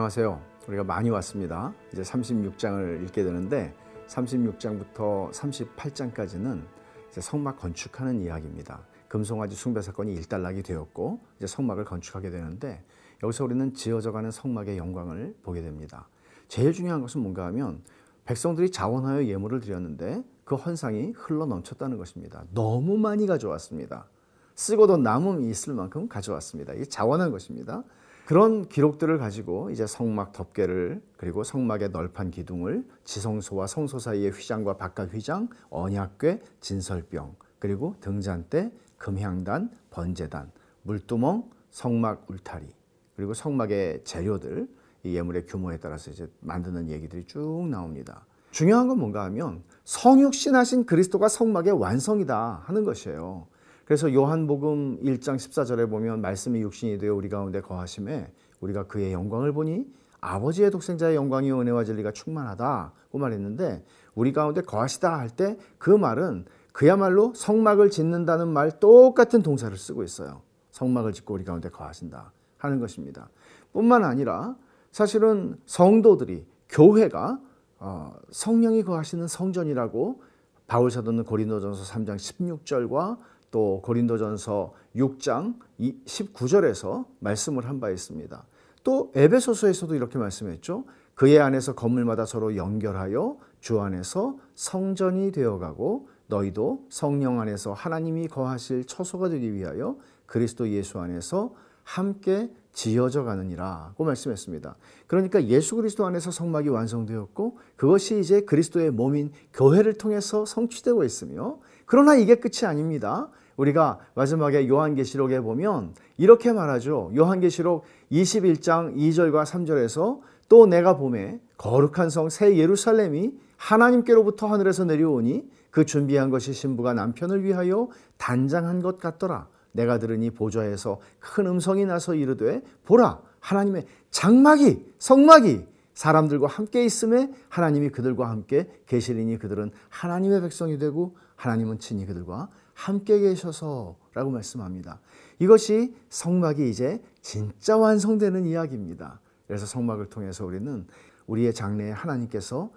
안녕하세요. 우리가 많이 왔습니다. 이제 36장을 읽게 되는데 36장부터 38장까지는 이제 성막 건축하는 이야기입니다. 금송아지 숭배 사건이 일단락이 되었고 이제 성막을 건축하게 되는데 여기서 우리는 지어져가는 성막의 영광을 보게 됩니다. 제일 중요한 것은 뭔가 하면 백성들이 자원하여 예물을 드렸는데 그 헌상이 흘러 넘쳤다는 것입니다. 너무 많이 가져왔습니다. 쓰고도 남음이 있을 만큼 가져왔습니다. 이게 자원한 것입니다. 그런 기록들을 가지고 이제 성막 덮개를 그리고 성막의 널판 기둥을 지성소와 성소 사이의 휘장과 바깥 휘장, 언약궤, 진설병 그리고 등잔대, 금향단, 번제단, 물두멍, 성막 울타리 그리고 성막의 재료들 이 예물의 규모에 따라서 이제 만드는 얘기들이 쭉 나옵니다. 중요한 건 뭔가 하면 성육신하신 그리스도가 성막의 완성이다 하는 것이에요. 그래서 요한복음 1장 14절에 보면 말씀이 육신이 되어 우리 가운데 거하심에 우리가 그의 영광을 보니 아버지의 독생자의 영광이 은혜와 진리가 충만하다고 말했는데 우리 가운데 거하시다 할 때 그 말은 그야말로 성막을 짓는다는 말 똑같은 동사를 쓰고 있어요. 성막을 짓고 우리 가운데 거하신다 하는 것입니다. 뿐만 아니라 사실은 성도들이 교회가 어, 성령이 거하시는 성전이라고 바울 사도는 고린도전서 3장 16절과 또 고린도전서 6장 19절에서 말씀을 한 바 있습니다. 또 에베소서에서도 이렇게 말씀했죠. 그의 안에서 건물마다 서로 연결하여 주 안에서 성전이 되어가고 너희도 성령 안에서 하나님이 거하실 처소가 되기 위하여 그리스도 예수 안에서 함께 지어져 가느니라고 말씀했습니다. 그러니까 예수 그리스도 안에서 성막이 완성되었고 그것이 이제 그리스도의 몸인 교회를 통해서 성취되고 있으며 그러나 이게 끝이 아닙니다. 우리가 마지막에 요한계시록에 보면 이렇게 말하죠. 요한계시록 21장 2절과 3절에서 또 내가 봄에 거룩한 성 새 예루살렘이 하나님께로부터 하늘에서 내려오니 그 준비한 것이 신부가 남편을 위하여 단장한 것 같더라. 내가 들으니 보좌에서 큰 음성이 나서 이르되 보라 하나님의 장막이 성막이 사람들과 함께 있음에 하나님이 그들과 함께 계시리니 그들은 하나님의 백성이 되고 하나님은 친히 그들과 함께 계셔서라고 말씀합니다. 이것이 성막이 이제 진짜 완성되는 이야기입니다. 그래서 성막을 통해서 우리는 우리의 장래에 하나님께서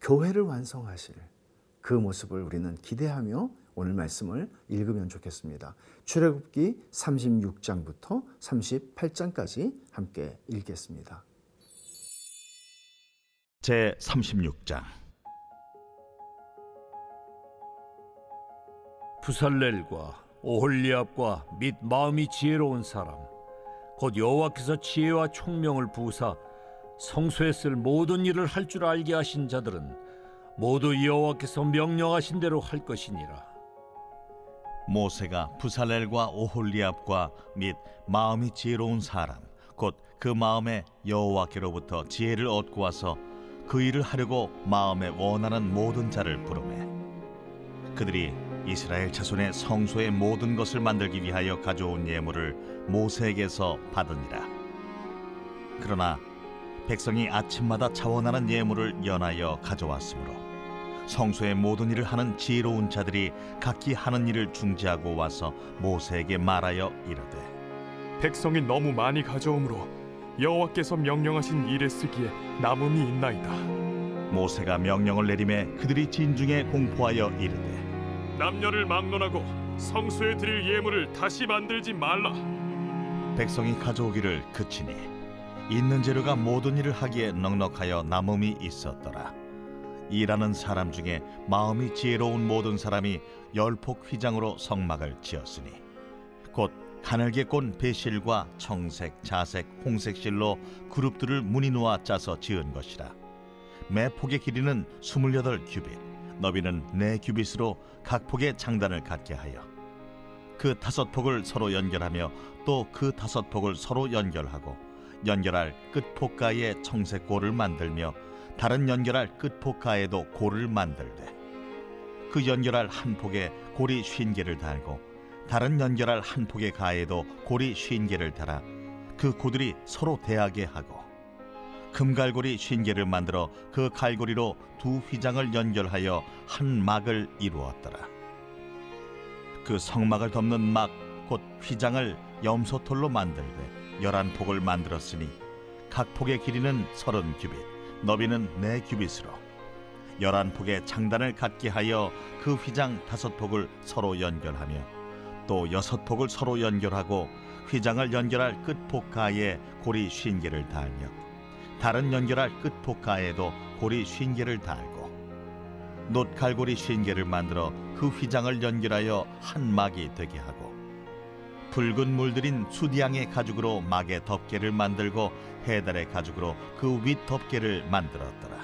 교회를 완성하실 그 모습을 우리는 기대하며 오늘 말씀을 읽으면 좋겠습니다. 출애굽기 36장부터 38장까지 함께 읽겠습니다. 제 36장. 부살렐과 오홀리압과 및 마음이 지혜로운 사람 곧 여호와께서 지혜와 총명을 부사 성소에 쓸 모든 일을 할 줄 알게 하신 자들은 모두 여호와께서 명령하신 대로 할 것이니라. 모세가 부살렐과 오홀리압과 및 마음이 지혜로운 사람 곧 그 마음에 여호와께로부터 지혜를 얻고 와서 그 일을 하려고 마음에 원하는 모든 자를 부르매. 그들이 이스라엘 자손의 성소의 모든 것을 만들기 위하여 가져온 예물을 모세에게서 받으니라. 그러나 백성이 아침마다 자원하는 예물을 연하여 가져왔으므로 성소의 모든 일을 하는 지혜로운 자들이 각기 하는 일을 중지하고 와서 모세에게 말하여 이르되 백성이 너무 많이 가져오므로 여호와께서 명령하신 일에 쓰기에 남음이 있나이다. 모세가 명령을 내림에 그들이 진중에 공포하여 이르되 남녀를 막론하고 성소에 드릴 예물을 다시 만들지 말라. 백성이 가져오기를 그치니 있는 재료가 모든 일을 하기에 넉넉하여 남음이 있었더라 일하는 사람 중에 마음이 지혜로운 모든 사람이 열폭 휘장으로 성막을 지었으니 곧 가늘게 꼰 배실과 청색, 자색, 홍색 실로 그룹들을 무늬 놓아 짜서 지은 것이라. 매 폭의 길이는 스물여덟 규빗 너비는 네 규빗으로 각 폭의 장단을 갖게 하여 그 다섯 폭을 서로 연결하며 또 그 다섯 폭을 서로 연결하고 연결할 끝 폭가에 청색 골을 만들며 다른 연결할 끝 폭가에도 골을 만들되 그 연결할 한 폭에 골이 쉰 개를 달고 다른 연결할 한 폭의 가에도 골이 쉰 개를 달아 그 고들이 서로 대하게 하고 금갈고리 쉰 개를 만들어 그 갈고리로 두 휘장을 연결하여 한 막을 이루었더라. 그 성막을 덮는 막 곧 휘장을 염소털로 만들되 열한 폭을 만들었으니 각 폭의 길이는 서른 규빗, 너비는 네 규빗으로 열한 폭의 장단을 갖게 하여 그 휘장 다섯 폭을 서로 연결하며 또 여섯 폭을 서로 연결하고 휘장을 연결할 끝 폭가에 고리 쉰 개를 달며 다른 연결할 끝 폭가에도 고리 쉰 개를 달고 놋 갈고리 쉰 개를 만들어 그 휘장을 연결하여 한 막이 되게 하고 붉은 물들인 수디양의 가죽으로 막의 덮개를 만들고 해달의 가죽으로 그 윗 덮개를 만들었더라.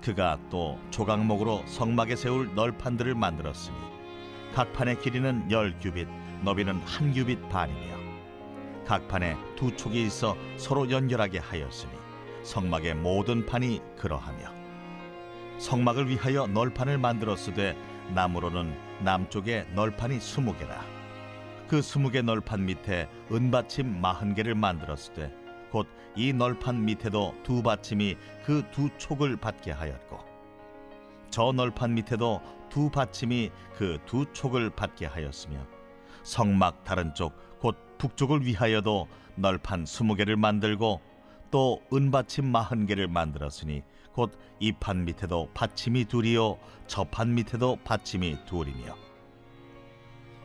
그가 또 조각목으로 성막에 세울 널판들을 만들었으니 각 판의 길이는 열 규빗, 너비는 한 규빗 반이며 각 판에 두 촉이 있어 서로 연결하게 하였으니 성막의 모든 판이 그러하며 성막을 위하여 널판을 만들었으되 나무로는 남쪽에 널판이 스무 개라. 그 스무 개 널판 밑에 은받침 마흔 개를 만들었으되 곧 이 널판 밑에도 두 받침이 그 두 촉을 받게 하였고 저 널판 밑에도 두 받침이 그 두 촉을 받게 하였으며 성막 다른 쪽 곧 북쪽을 위하여도 널판 스무 개를 만들고 또 은받침 마흔 개를 만들었으니 곧 이 판 밑에도 받침이 둘이요 저 판 밑에도 받침이 둘이며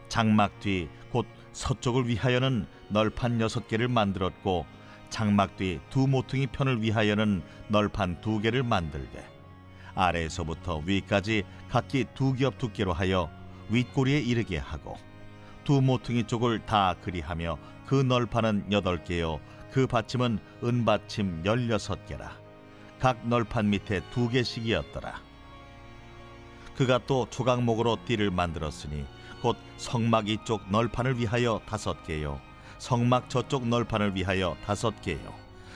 장막 뒤 곧 서쪽을 위하여는 널판 여섯 개를 만들었고 장막 뒤 두 모퉁이 편을 위하여는 널판 두 개를 만들되 아래에서부터 위까지 각기 두 겹 두께로 하여 윗꼬리에 이르게 하고 두 모퉁이 쪽을 다 그리하며 그 널판은 여덟 개요. 그 받침은 은받침 열여섯 개라. 각 널판 밑에 두 개씩이었더라. 그가 또 조각목으로 띠를 만들었으니 곧 성막 이쪽 널판을 위하여 다섯 개요. 성막 저쪽 널판을 위하여 다섯 개요.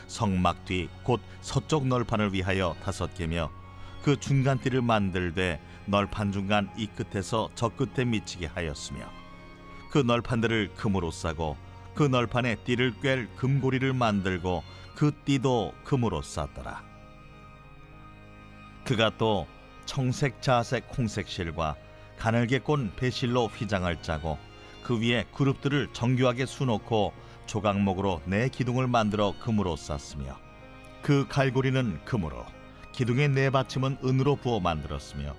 성막 뒤 곧 서쪽 널판을 위하여 다섯 개며 그 중간 띠를 만들되 널판 중간 이 끝에서 저 끝에 미치게 하였으며 그 널판들을 금으로 싸고 그 널판에 띠를 꿰 금고리를 만들고 그 띠도 금으로 쌌더라. 그가 또 청색 자색 홍색 실과 가늘게 꼰 배실로 휘장을 짜고 그 위에 그룹들을 정교하게 수놓고 조각목으로 네 기둥을 만들어 금으로 쌌으며 그 갈고리는 금으로 기둥의 네 받침은 은으로 부어 만들었으며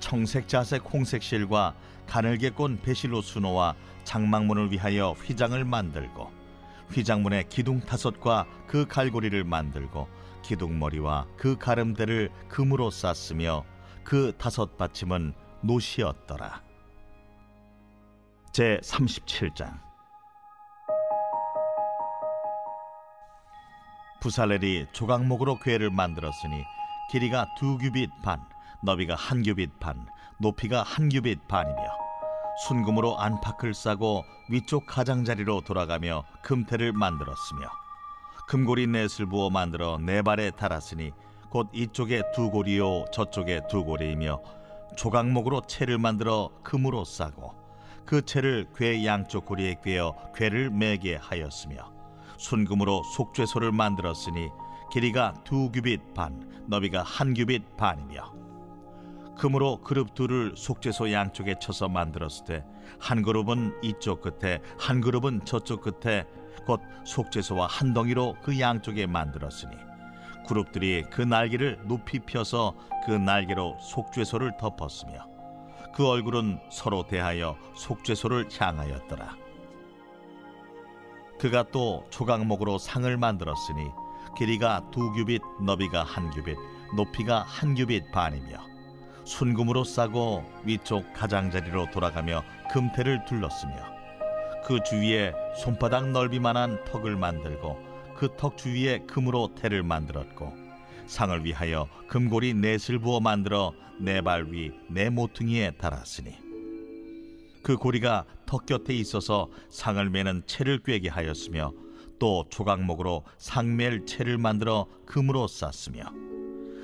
청색 자색 홍색 실과 가늘게 꼰 배실로 수놓아 장막문을 위하여 휘장을 만들고 휘장문의 기둥 다섯과 그 갈고리를 만들고 기둥머리와 그 가름대를 금으로 쌌으며 그 다섯 받침은 노시였더라. 제 37장 부살렐이 조각목으로 궤를 만들었으니 길이가 두 규빗 반, 너비가 한 규빗 반, 높이가 한 규빗 반이며 순금으로 안팎을 싸고 위쪽 가장자리로 돌아가며 금태를 만들었으며 금고리 넷을 부어 만들어 네 발에 달았으니 곧 이쪽에 두 고리요 저쪽에 두 고리이며 조각목으로 채를 만들어 금으로 싸고 그 채를 궤 양쪽 고리에 꿰어 궤를 매게 하였으며 순금으로 속죄소를 만들었으니 길이가 두 규빗 반, 너비가 한 규빗 반이며 금으로 그룹 둘을 속죄소 양쪽에 쳐서 만들었을 때 한 그룹은 이쪽 끝에 한 그룹은 저쪽 끝에 곧 속죄소와 한 덩이로 그 양쪽에 만들었으니 그룹들이 그 날개를 높이 펴서 그 날개로 속죄소를 덮었으며 그 얼굴은 서로 대하여 속죄소를 향하였더라. 그가 또 조각목으로 상을 만들었으니 길이가 두 규빗, 너비가 한 규빗, 높이가 한 규빗 반이며 순금으로 싸고 위쪽 가장자리로 돌아가며 금태를 둘렀으며 그 주위에 손바닥 넓이만한 턱을 만들고 그 턱 주위에 금으로 태를 만들었고 상을 위하여 금고리 넷을 부어 만들어 네 발 위 네 모퉁이에 달았으니 그 고리가 턱 곁에 있어서 상을 매는 채를 꿰게 하였으며 또 조각목으로 상멜 채를 만들어 금으로 쌌으며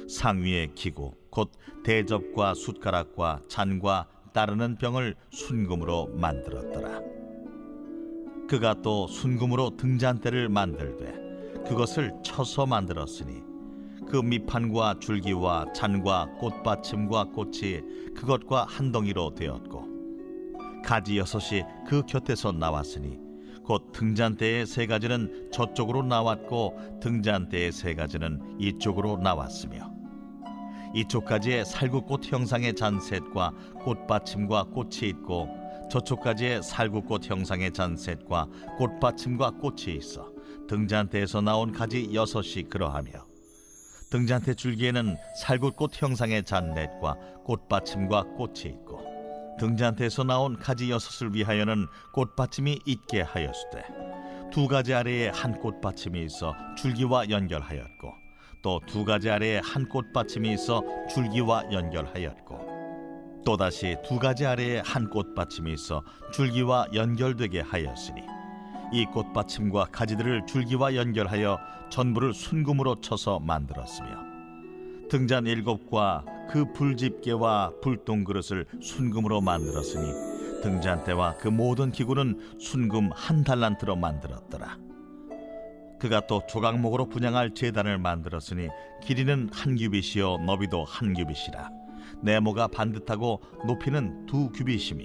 상 위에 기구 곧 대접과 숟가락과 잔과 따르는 병을 순금으로 만들었더라. 그가 또 순금으로 등잔대를 만들되 그것을 쳐서 만들었으니 그 밑판과 줄기와 잔과 꽃받침과 꽃이 그것과 한 덩이로 되었고 가지 여섯이 그 곁에서 나왔으니 곧 등잔대의 세 가지는 저쪽으로 나왔고 등잔대의 세 가지는 이쪽으로 나왔으며 이쪽까지의 살구꽃 형상의 잔셋과 꽃받침과 꽃이 있고 저쪽까지의 살구꽃 형상의 잔셋과 꽃받침과 꽃이 있어 등잔대에서 나온 가지 여섯이 그러하며 등잔대 줄기에는 살구꽃 형상의 잔넷과 꽃받침과 꽃이 있고 등잔대에서 나온 가지 여섯을 위하여는 꽃받침이 있게 하였으되 두 가지 아래에 한 꽃받침이 있어 줄기와 연결하였고 또 두 가지 아래에 한 꽃받침이 있어 줄기와 연결하였고 또다시 두 가지 아래에 한 꽃받침이 있어 줄기와 연결되게 하였으니 이 꽃받침과 가지들을 줄기와 연결하여 전부를 순금으로 쳐서 만들었으며 등잔 일곱과 그 불집게와 불똥 그릇을 순금으로 만들었으니 등잔대와 그 모든 기구는 순금 한 달란트로 만들었더라. 그가 또 조각목으로 분양할 제단을 만들었으니 길이는 한 규빗이요 너비도 한 규빗이라 네모가 반듯하고 높이는 두 규빗이며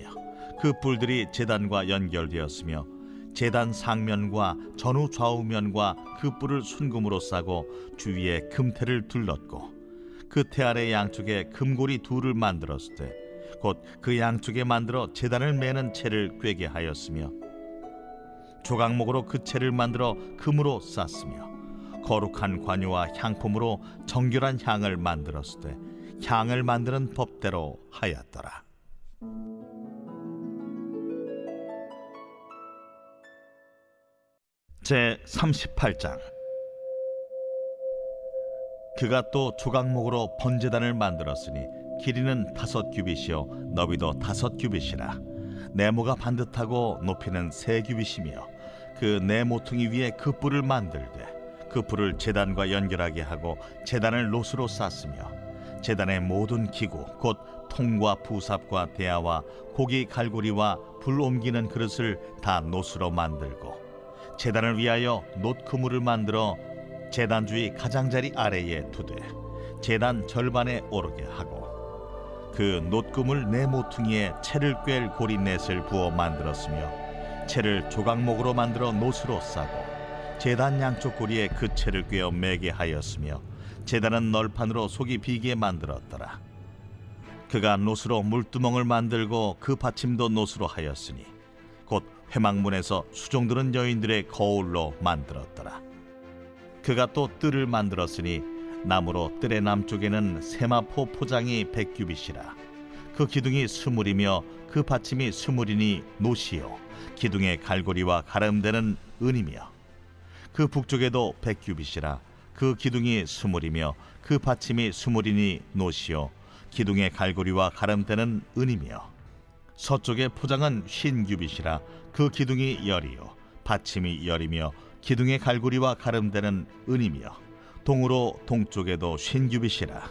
그 뿔들이 제단과 연결되었으며 제단 상면과 전후 좌우면과 그 뿔을 순금으로 싸고 주위에 금태를 둘렀고 그 태 아래 양쪽에 금고리 둘을 만들었을 때 곧 그 양쪽에 만들어 제단을 매는 채를 꿰게 하였으며 조각목으로 그 채를 만들어 금으로 쌌으며 거룩한 관유와 향품으로 정결한 향을 만들었을 때 향을 만드는 법대로 하였더라. 제 38장 그가 또 조각목으로 번제단을 만들었으니 길이는 다섯 규빗이요 너비도 다섯 규빗이라. 네모가 반듯하고 높이는 세 규빗이며 그 네 모퉁이 위에 그 뿔을 만들되 그 뿔을 제단과 연결하게 하고 제단을 노수로 쌌으며 제단의 모든 기구 곧 통과 부삽과 대야와 고기 갈고리와 불 옮기는 그릇을 다 노수로 만들고 제단을 위하여 놋 그물을 만들어 제단 주위 가장자리 아래에 두되 제단 절반에 오르게 하고 그 놋금을 네 모퉁이에 채를 꿰 고리 넷을 부어 만들었으며 채를 조각목으로 만들어 놋으로 싸고 제단 양쪽 고리에 그 채를 꿰어 매게 하였으며 제단은 널판으로 속이 비게 만들었더라. 그가 놋으로 물두멍을 만들고 그 받침도 놋으로 하였으니 곧 회막문에서 수종드는 여인들의 거울로 만들었더라 그가 또 뜰을 만들었으니 나무로 뜰의 남쪽에는 세마포 포장이 백규빗이라. 그 기둥이 스물이며 그 받침이 스물이니 노시요. 기둥의 갈고리와 가름되는 은이며. 그 북쪽에도 백규빗이라. 그 기둥이 스물이며 그 받침이 스물이니 노시요. 기둥의 갈고리와 가름되는 은이며. 서쪽의 포장은 흰 규빗이라. 그 기둥이 열이요. 받침이 열이며 기둥의 갈고리와 가름되는 은이며 동으로 동쪽에도 쉰 규빗이라.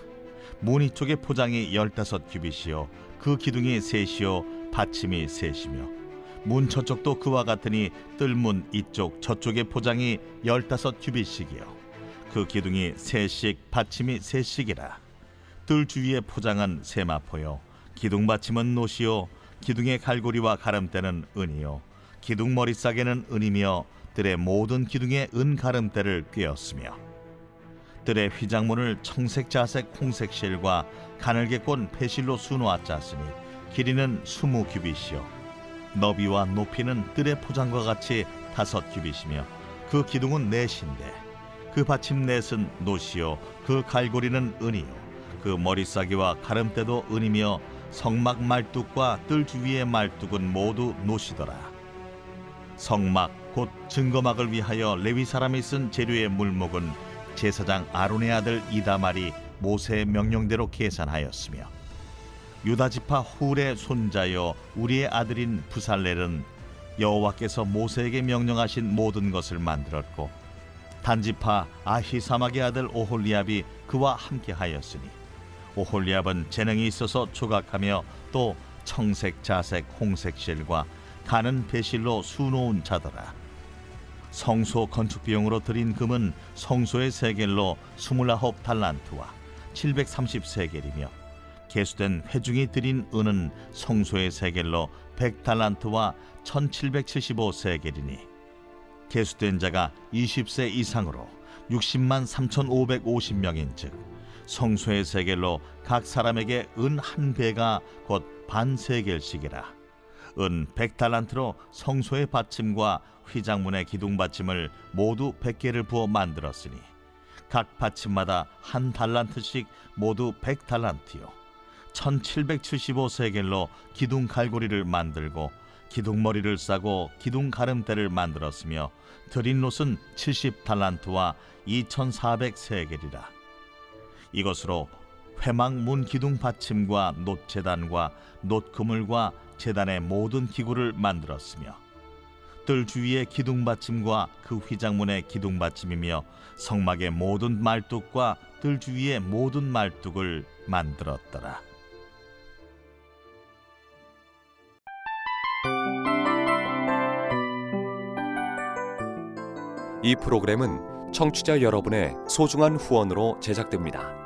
무늬 쪽의 포장이 열다섯 규빗이요 그 기둥이 셋이요 받침이 셋이며. 문 저쪽도 그와 같으니 뜰문 이쪽 저쪽의 포장이 열다섯 규빗씩이요 그 기둥이 셋씩 받침이 셋씩이라. 뜰 주위의 포장은 세마포요 기둥 받침은 노시요 기둥의 갈고리와 가름대는 은이요 기둥 머리싸개는 은이며 뜰의 모든 기둥에 은 가름대를 꿰었으며 뜰의 휘장문을 청색 자색 홍색 실과 가늘게 꼰 배실로 수놓아 짰으니 길이는 스무 규빗이요. 너비와 높이는 뜰의 포장과 같이 다섯 규빗이며 그 기둥은 넷인데 그 받침 넷은 노시요 그 갈고리는 은이요. 그 머리싸기와 가름대도 은이며 성막 말뚝과 뜰 주위의 말뚝은 모두 노시더라. 성막 곧 증거막을 위하여 레위 사람이 쓴 재료의 물목은 제사장 아론의 아들 이다말이 모세의 명령대로 계산하였으며 유다 지파 훌의 손자여 우리의 아들인 부살렐은 여호와께서 모세에게 명령하신 모든 것을 만들었고 단지파 아히사막의 아들 오홀리압이 그와 함께 하였으니 오홀리압은 재능이 있어서 조각하며 또 청색 자색 홍색 실과 가는 배실로 수놓은 자더라 성소 건축 비용으로 들인 금은 성소의 세겔로 스물아홉 달란트와 730세겔이며 개수된 회중이 들인 은은 성소의 세겔로 100달란트와 1775세겔이니 계수된 자가 20세 이상으로 60만 3,550명인 즉 성소의 세겔로 각 사람에게 은 한 배가 곧 반세겔씩이라 은 100달란트로 성소의 받침과 휘장문의 기둥 받침을 모두 100개를 부어 만들었으니 각 받침마다 한 달란트씩 모두 100달란트요. 1775세겔로 기둥 갈고리를 만들고 기둥머리를 싸고 기둥 가름대를 만들었으며 드린 롯은 70달란트와 2400세겔이라. 이것으로 회막 문 기둥 받침과 놋 제단과 놋 그물과 제단의 모든 기구를 만들었으며 뜰 주위의 기둥 받침과 그 휘장문의 기둥 받침이며 성막의 모든 말뚝과 뜰 주위의 모든 말뚝을 만들었더라. 이 프로그램은 청취자 여러분의 소중한 후원으로 제작됩니다.